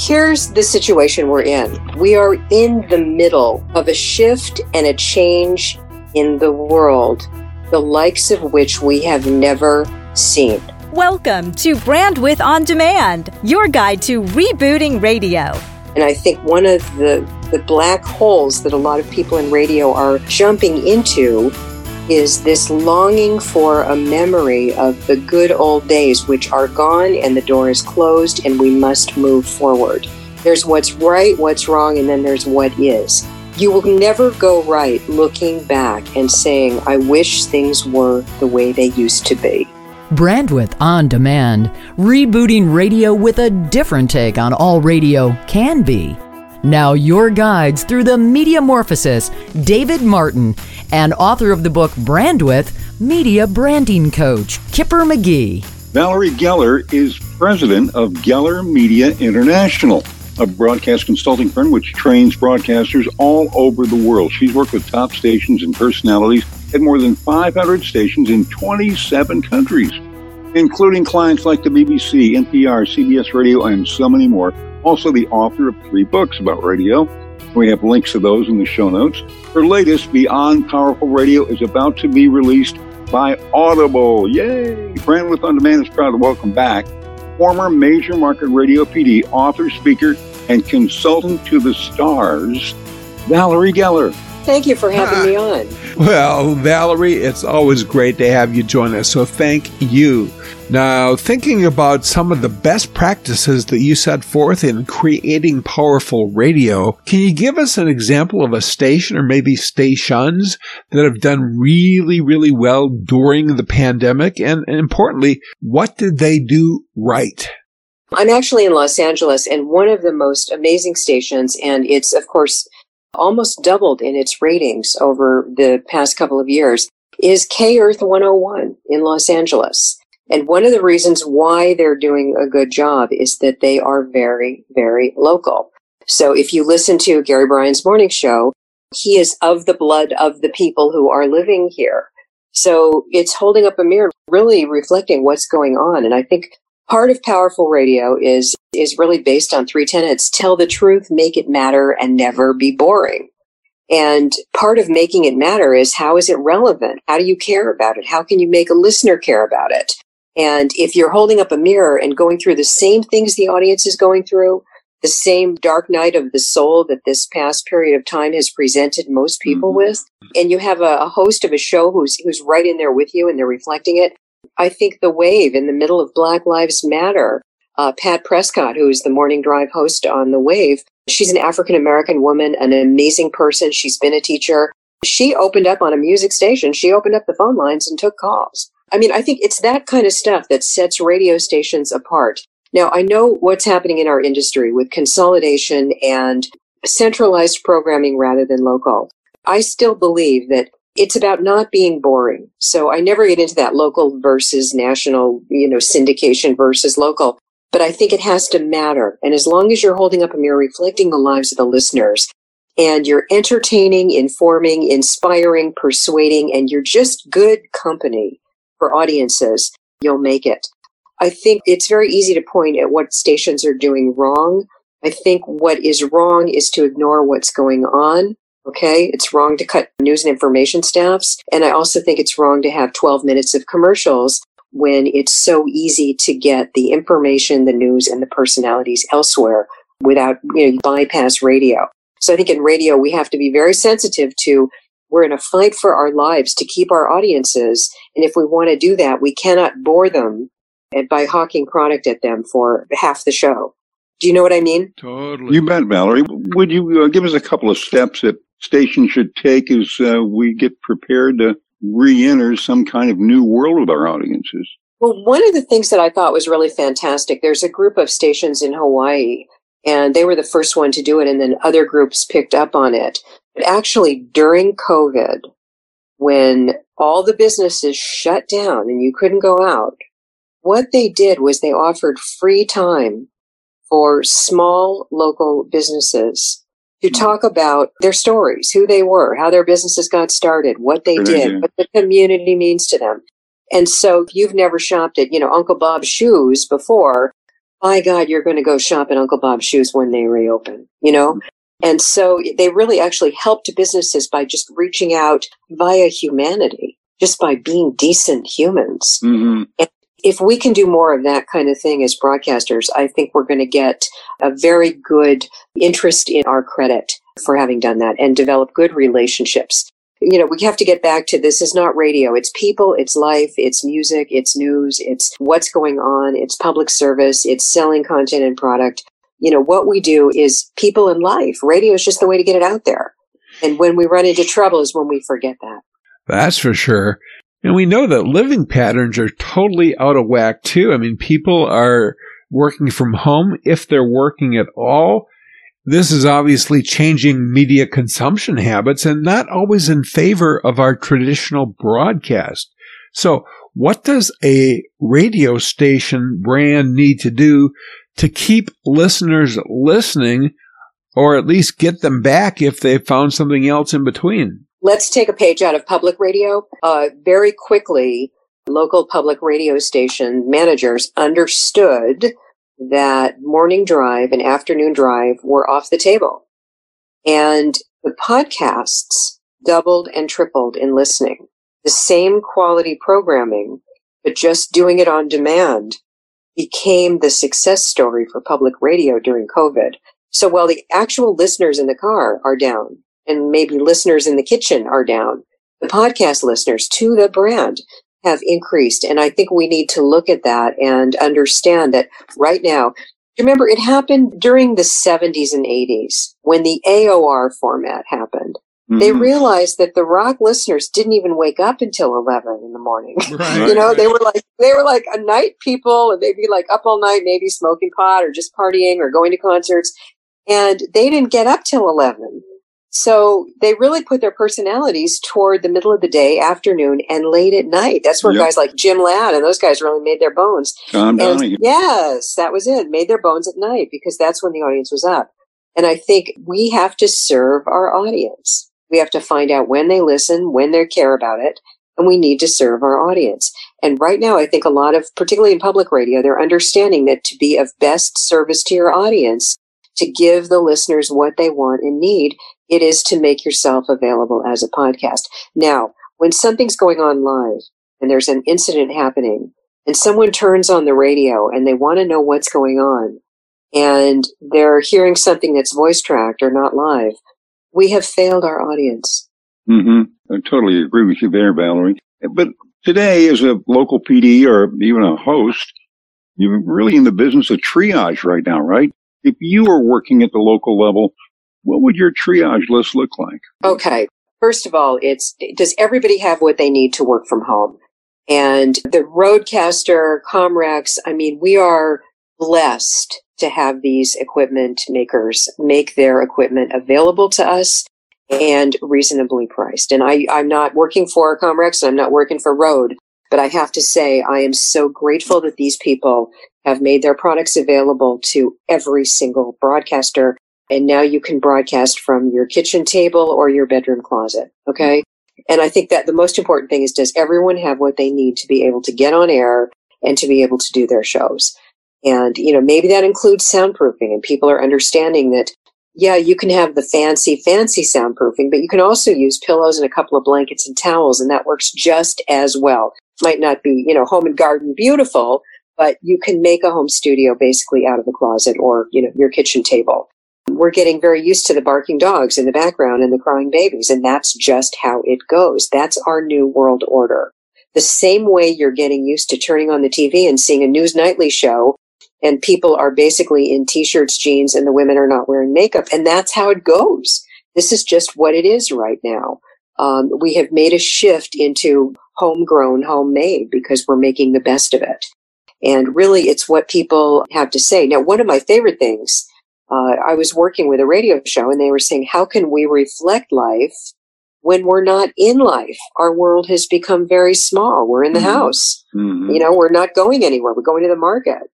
Here's the situation we're in. We are in the middle of a shift and a change in the world, the likes of which we have never seen. Welcome to Brandwidth On Demand, your guide to rebooting radio. And I think one of the, the black holes that a lot of people in radio are jumping into is this longing for a memory of the good old days, which are gone and the door is closed and we must move forward. There's what's right, what's wrong, and then there's what is. You will never go right looking back and saying, I wish things were the way they used to be. Brandwidth on Demand, rebooting radio with a different take on all radio can be. Now, your guides through the Mediamorphosis, David Martin, and author of the book Brandwidth, media branding coach, Kipper McGee. Valerie Geller is president of Geller Media International, a broadcast consulting firm which trains broadcasters all over the world. She's worked with top stations and personalities at more than 500 stations in 27 countries, including clients like the BBC, NPR, CBS Radio, and so many more. Also, the author of three books about radio. We have links to those in the show notes. Her latest, Beyond Powerful Radio, is about to be released by Audible. Yay! Brandwidth On Demand is proud to welcome back former major market radio PD, author, speaker, and consultant to the stars, Valerie Geller. Thank you for having me on. Well, Valerie, it's always great to have you join us, so thank you. Now, thinking about some of the best practices that you set forth in creating powerful radio, can you give us an example of a station or maybe stations that have done really, really well during the pandemic? And, and importantly, what did they do right? I'm actually in Los Angeles and one of the most amazing stations, and it's, of course, almost doubled in its ratings over the past couple of years, is K Earth 101 in Los Angeles. And one of the reasons why they're doing a good job is that they are very, very local. So if you listen to Gary Bryant's morning show, he is of the blood of the people who are living here. So it's holding up a mirror, really reflecting what's going on. And I think part of powerful radio is is really based on three tenets tell the truth make it matter and never be boring. And part of making it matter is how is it relevant? How do you care about it? How can you make a listener care about it? And if you're holding up a mirror and going through the same things the audience is going through the same dark night of the soul that this past period of time has presented most people mm-hmm. with and you have a, a host of a show who's who's right in there with you and they're reflecting it I think the wave in the middle of Black Lives Matter, uh, Pat Prescott, who is the morning drive host on the wave, she's an African American woman, an amazing person. She's been a teacher. She opened up on a music station. She opened up the phone lines and took calls. I mean, I think it's that kind of stuff that sets radio stations apart. Now, I know what's happening in our industry with consolidation and centralized programming rather than local. I still believe that it's about not being boring. So I never get into that local versus national, you know, syndication versus local. But I think it has to matter. And as long as you're holding up a mirror reflecting the lives of the listeners and you're entertaining, informing, inspiring, persuading, and you're just good company for audiences, you'll make it. I think it's very easy to point at what stations are doing wrong. I think what is wrong is to ignore what's going on Okay. It's wrong to cut news and information staffs. And I also think it's wrong to have 12 minutes of commercials when it's so easy to get the information, the news, and the personalities elsewhere without, you know, bypass radio. So I think in radio, we have to be very sensitive to we're in a fight for our lives to keep our audiences. And if we want to do that, we cannot bore them by hawking product at them for half the show. Do you know what I mean? Totally. You bet, Valerie. Would you uh, give us a couple of steps that stations should take as uh, we get prepared to re-enter some kind of new world with our audiences? Well, one of the things that I thought was really fantastic, there's a group of stations in Hawaii, and they were the first one to do it, and then other groups picked up on it. But actually, during COVID, when all the businesses shut down and you couldn't go out, what they did was they offered free time for small local businesses to mm-hmm. talk about their stories, who they were, how their businesses got started, what they did, what the community means to them. And so if you've never shopped at, you know, Uncle Bob's shoes before, by God, you're going to go shop at Uncle Bob's Shoes when they reopen, you know? And so they really actually helped businesses by just reaching out via humanity, just by being decent humans. Mm-hmm. And if we can do more of that kind of thing as broadcasters, I think we're going to get a very good interest in our credit for having done that and develop good relationships. You know, we have to get back to this is not radio. It's people, it's life, it's music, it's news, it's what's going on, it's public service, it's selling content and product. You know, what we do is people and life. Radio is just the way to get it out there. And when we run into trouble is when we forget that. That's for sure. And we know that living patterns are totally out of whack too. I mean, people are working from home if they're working at all. This is obviously changing media consumption habits and not always in favor of our traditional broadcast. So what does a radio station brand need to do to keep listeners listening or at least get them back if they found something else in between? Let's take a page out of public radio. Uh, very quickly, local public radio station managers understood that morning drive and afternoon drive were off the table. And the podcasts doubled and tripled in listening. The same quality programming, but just doing it on demand became the success story for public radio during COVID. So while the actual listeners in the car are down, and maybe listeners in the kitchen are down. The podcast listeners to the brand have increased. And I think we need to look at that and understand that right now, remember it happened during the 70s and 80s when the AOR format happened. Mm-hmm. They realized that the rock listeners didn't even wake up until 11 in the morning. Right, you know, they were like, they were like a night people and they'd be like up all night, maybe smoking pot or just partying or going to concerts. And they didn't get up till 11. So they really put their personalities toward the middle of the day, afternoon, and late at night. That's where yep. guys like Jim Ladd and those guys really made their bones. Tom Donahue. Yes, that was it. Made their bones at night because that's when the audience was up. And I think we have to serve our audience. We have to find out when they listen, when they care about it, and we need to serve our audience. And right now, I think a lot of, particularly in public radio, they're understanding that to be of best service to your audience, to give the listeners what they want and need, it is to make yourself available as a podcast. Now, when something's going on live and there's an incident happening and someone turns on the radio and they want to know what's going on and they're hearing something that's voice tracked or not live, we have failed our audience. Mm-hmm. I totally agree with you there, Valerie. But today, as a local PD or even a host, you're really in the business of triage right now, right? If you are working at the local level, what would your triage list look like? Okay. First of all, it's does everybody have what they need to work from home? And the Rodecaster, Comrex, I mean, we are blessed to have these equipment makers make their equipment available to us and reasonably priced. And I, I'm not working for Comrex, and I'm not working for Rode, but I have to say I am so grateful that these people have made their products available to every single broadcaster and now you can broadcast from your kitchen table or your bedroom closet. Okay. And I think that the most important thing is does everyone have what they need to be able to get on air and to be able to do their shows? And, you know, maybe that includes soundproofing and people are understanding that, yeah, you can have the fancy, fancy soundproofing, but you can also use pillows and a couple of blankets and towels and that works just as well. Might not be, you know, home and garden beautiful, but you can make a home studio basically out of the closet or, you know, your kitchen table we're getting very used to the barking dogs in the background and the crying babies. And that's just how it goes. That's our new world order. The same way you're getting used to turning on the TV and seeing a news nightly show and people are basically in t-shirts, jeans, and the women are not wearing makeup. And that's how it goes. This is just what it is right now. Um, we have made a shift into homegrown, homemade because we're making the best of it. And really, it's what people have to say. Now, one of my favorite things uh, I was working with a radio show and they were saying, how can we reflect life when we're not in life? Our world has become very small. We're in the mm-hmm. house. Mm-hmm. You know, we're not going anywhere. We're going to the market.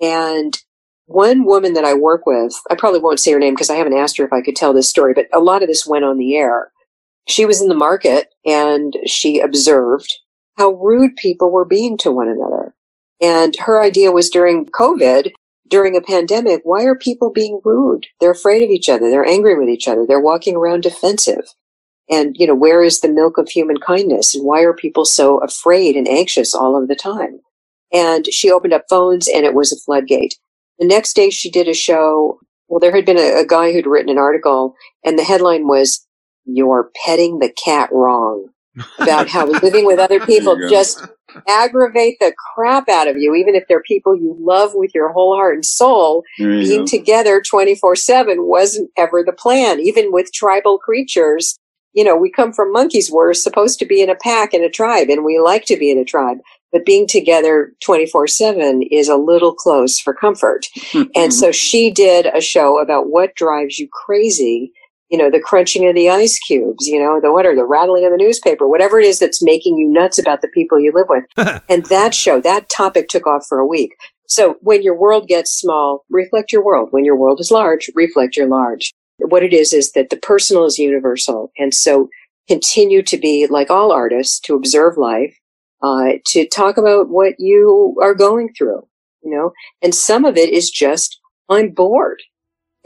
And one woman that I work with, I probably won't say her name because I haven't asked her if I could tell this story, but a lot of this went on the air. She was in the market and she observed how rude people were being to one another. And her idea was during COVID, during a pandemic, why are people being rude? They're afraid of each other. They're angry with each other. They're walking around defensive. And, you know, where is the milk of human kindness? And why are people so afraid and anxious all of the time? And she opened up phones and it was a floodgate. The next day she did a show. Well, there had been a, a guy who'd written an article and the headline was, You're petting the cat wrong. About how living with other people just aggravate the crap out of you, even if they're people you love with your whole heart and soul. Being go. together 24 7 wasn't ever the plan. Even with tribal creatures, you know, we come from monkeys. We're supposed to be in a pack in a tribe and we like to be in a tribe but being together 24 7 is a little close for comfort. Mm-hmm. And so she did a show about what drives you crazy. You know, the crunching of the ice cubes, you know, the what are the rattling of the newspaper, whatever it is that's making you nuts about the people you live with. and that show, that topic took off for a week. So when your world gets small, reflect your world. When your world is large, reflect your large. What it is, is that the personal is universal. And so continue to be like all artists to observe life uh, to talk about what you are going through, you know, and some of it is just, I'm bored.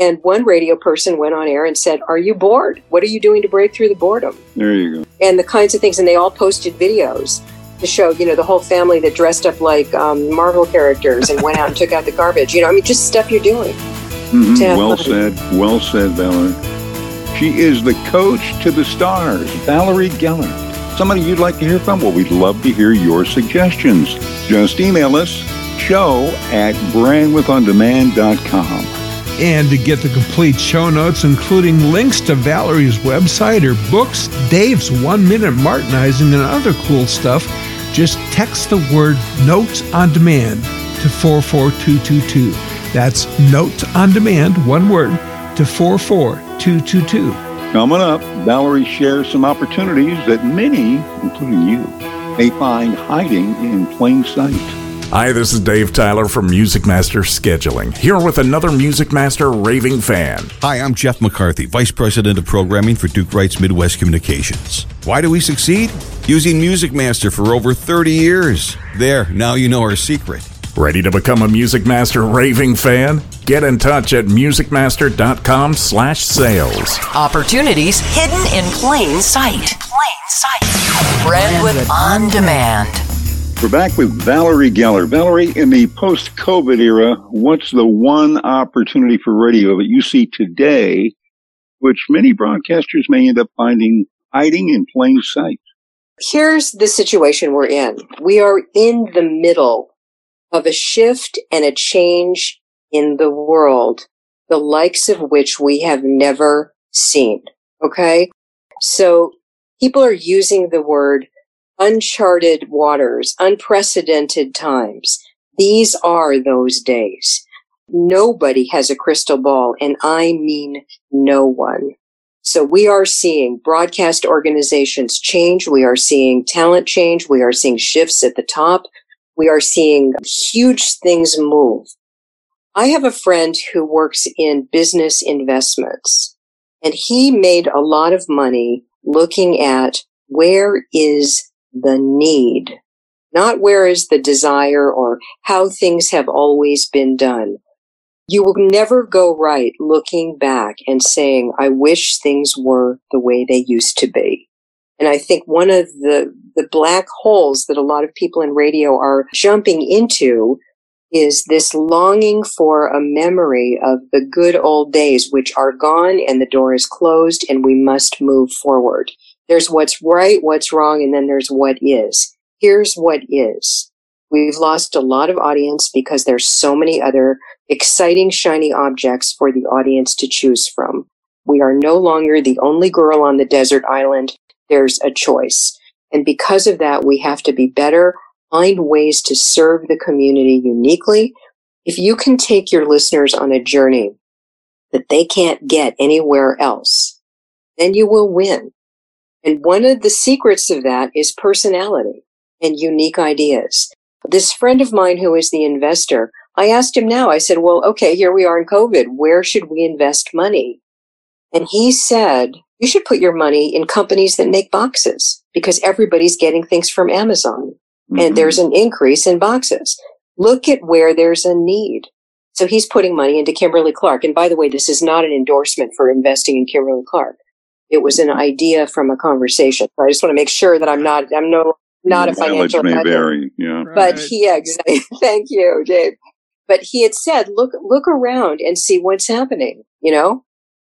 And one radio person went on air and said, Are you bored? What are you doing to break through the boredom? There you go. And the kinds of things, and they all posted videos to show, you know, the whole family that dressed up like um, Marvel characters and went out and took out the garbage. You know, I mean, just stuff you're doing. Mm-hmm. Well fun. said. Well said, Valerie. She is the coach to the stars, Valerie Geller somebody you'd like to hear from? Well, we'd love to hear your suggestions. Just email us, show at brandwidthondemand.com. And to get the complete show notes, including links to Valerie's website, her books, Dave's one minute Martinizing, and other cool stuff, just text the word Notes on Demand to 44222. That's Notes on Demand, one word, to 44222. Coming up, Valerie shares some opportunities that many, including you, may find hiding in plain sight. Hi, this is Dave Tyler from Music Master Scheduling, here with another Music Master raving fan. Hi, I'm Jeff McCarthy, Vice President of Programming for Duke Wright's Midwest Communications. Why do we succeed? Using Music Master for over 30 years. There, now you know our secret. Ready to become a Music Master raving fan? Get in touch at musicmaster.com slash sales. Opportunities hidden in plain sight. Plain sight. Brandwidth On Demand. We're back with Valerie Geller. Valerie, in the post-COVID era, what's the one opportunity for radio that you see today, which many broadcasters may end up finding hiding in plain sight? Here's the situation we're in. We are in the middle of a shift and a change in the world, the likes of which we have never seen. Okay. So people are using the word uncharted waters, unprecedented times. These are those days. Nobody has a crystal ball, and I mean no one. So we are seeing broadcast organizations change. We are seeing talent change. We are seeing shifts at the top we are seeing huge things move. I have a friend who works in business investments and he made a lot of money looking at where is the need, not where is the desire or how things have always been done. You will never go right looking back and saying, I wish things were the way they used to be. And I think one of the, the black holes that a lot of people in radio are jumping into is this longing for a memory of the good old days, which are gone and the door is closed and we must move forward. There's what's right, what's wrong, and then there's what is. Here's what is. We've lost a lot of audience because there's so many other exciting, shiny objects for the audience to choose from. We are no longer the only girl on the desert island there's a choice. And because of that, we have to be better, find ways to serve the community uniquely. If you can take your listeners on a journey that they can't get anywhere else, then you will win. And one of the secrets of that is personality and unique ideas. This friend of mine who is the investor, I asked him now, I said, well, okay, here we are in COVID. Where should we invest money? And he said, you should put your money in companies that make boxes because everybody's getting things from Amazon mm-hmm. and there's an increase in boxes. Look at where there's a need. So he's putting money into Kimberly Clark. And by the way, this is not an endorsement for investing in Kimberly Clark. It was an idea from a conversation. So I just want to make sure that I'm not, I'm no, not a financial may advisor. vary. Yeah. But he, yeah, exactly. Thank you, Dave. But he had said, look, look around and see what's happening, you know?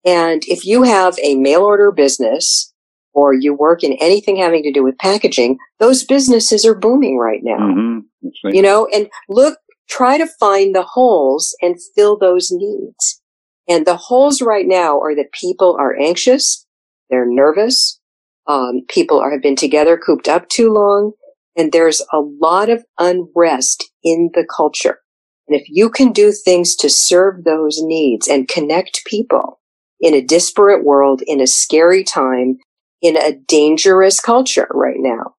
And if you have a mail order business or you work in anything having to do with packaging, those businesses are booming right now, Mm-hmm. Right. you know? And look, try to find the holes and fill those needs. And the holes right now are that people are anxious, they're nervous, um, people are, have been together cooped up too long, and there's a lot of unrest in the culture. And if you can do things to serve those needs and connect people in a disparate world, in a scary time, in a dangerous culture right now,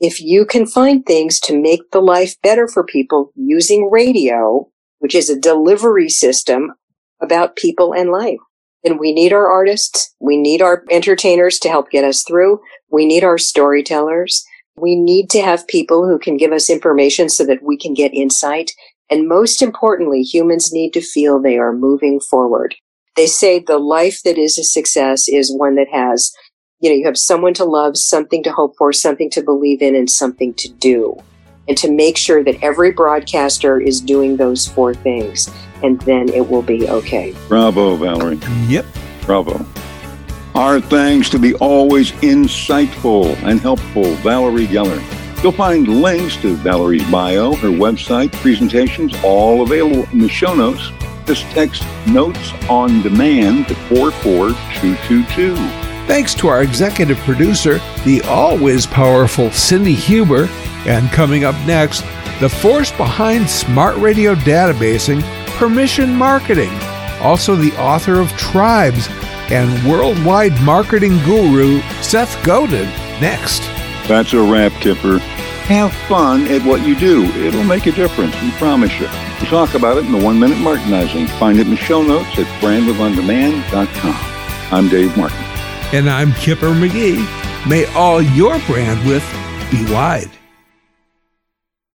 if you can find things to make the life better for people using radio, which is a delivery system about people and life, then we need our artists. We need our entertainers to help get us through. We need our storytellers. We need to have people who can give us information so that we can get insight. And most importantly, humans need to feel they are moving forward. They say the life that is a success is one that has, you know, you have someone to love, something to hope for, something to believe in, and something to do. And to make sure that every broadcaster is doing those four things. And then it will be okay. Bravo, Valerie. Yep. Bravo. Our thanks to the always insightful and helpful Valerie Geller. You'll find links to Valerie's bio, her website, presentations, all available in the show notes. Just text notes on demand to 44222. Thanks to our executive producer, the always powerful Cindy Huber. And coming up next, the force behind smart radio databasing, permission marketing. Also, the author of Tribes and worldwide marketing guru Seth Godin. Next. That's a wrap, Kipper. Have fun at what you do. It'll make a difference, we promise you. We talk about it in the One Minute Martinizing. Find it in the show notes at brandwidthondemand.com. I'm Dave Martin. And I'm Kipper McGee. May all your brand width be wide.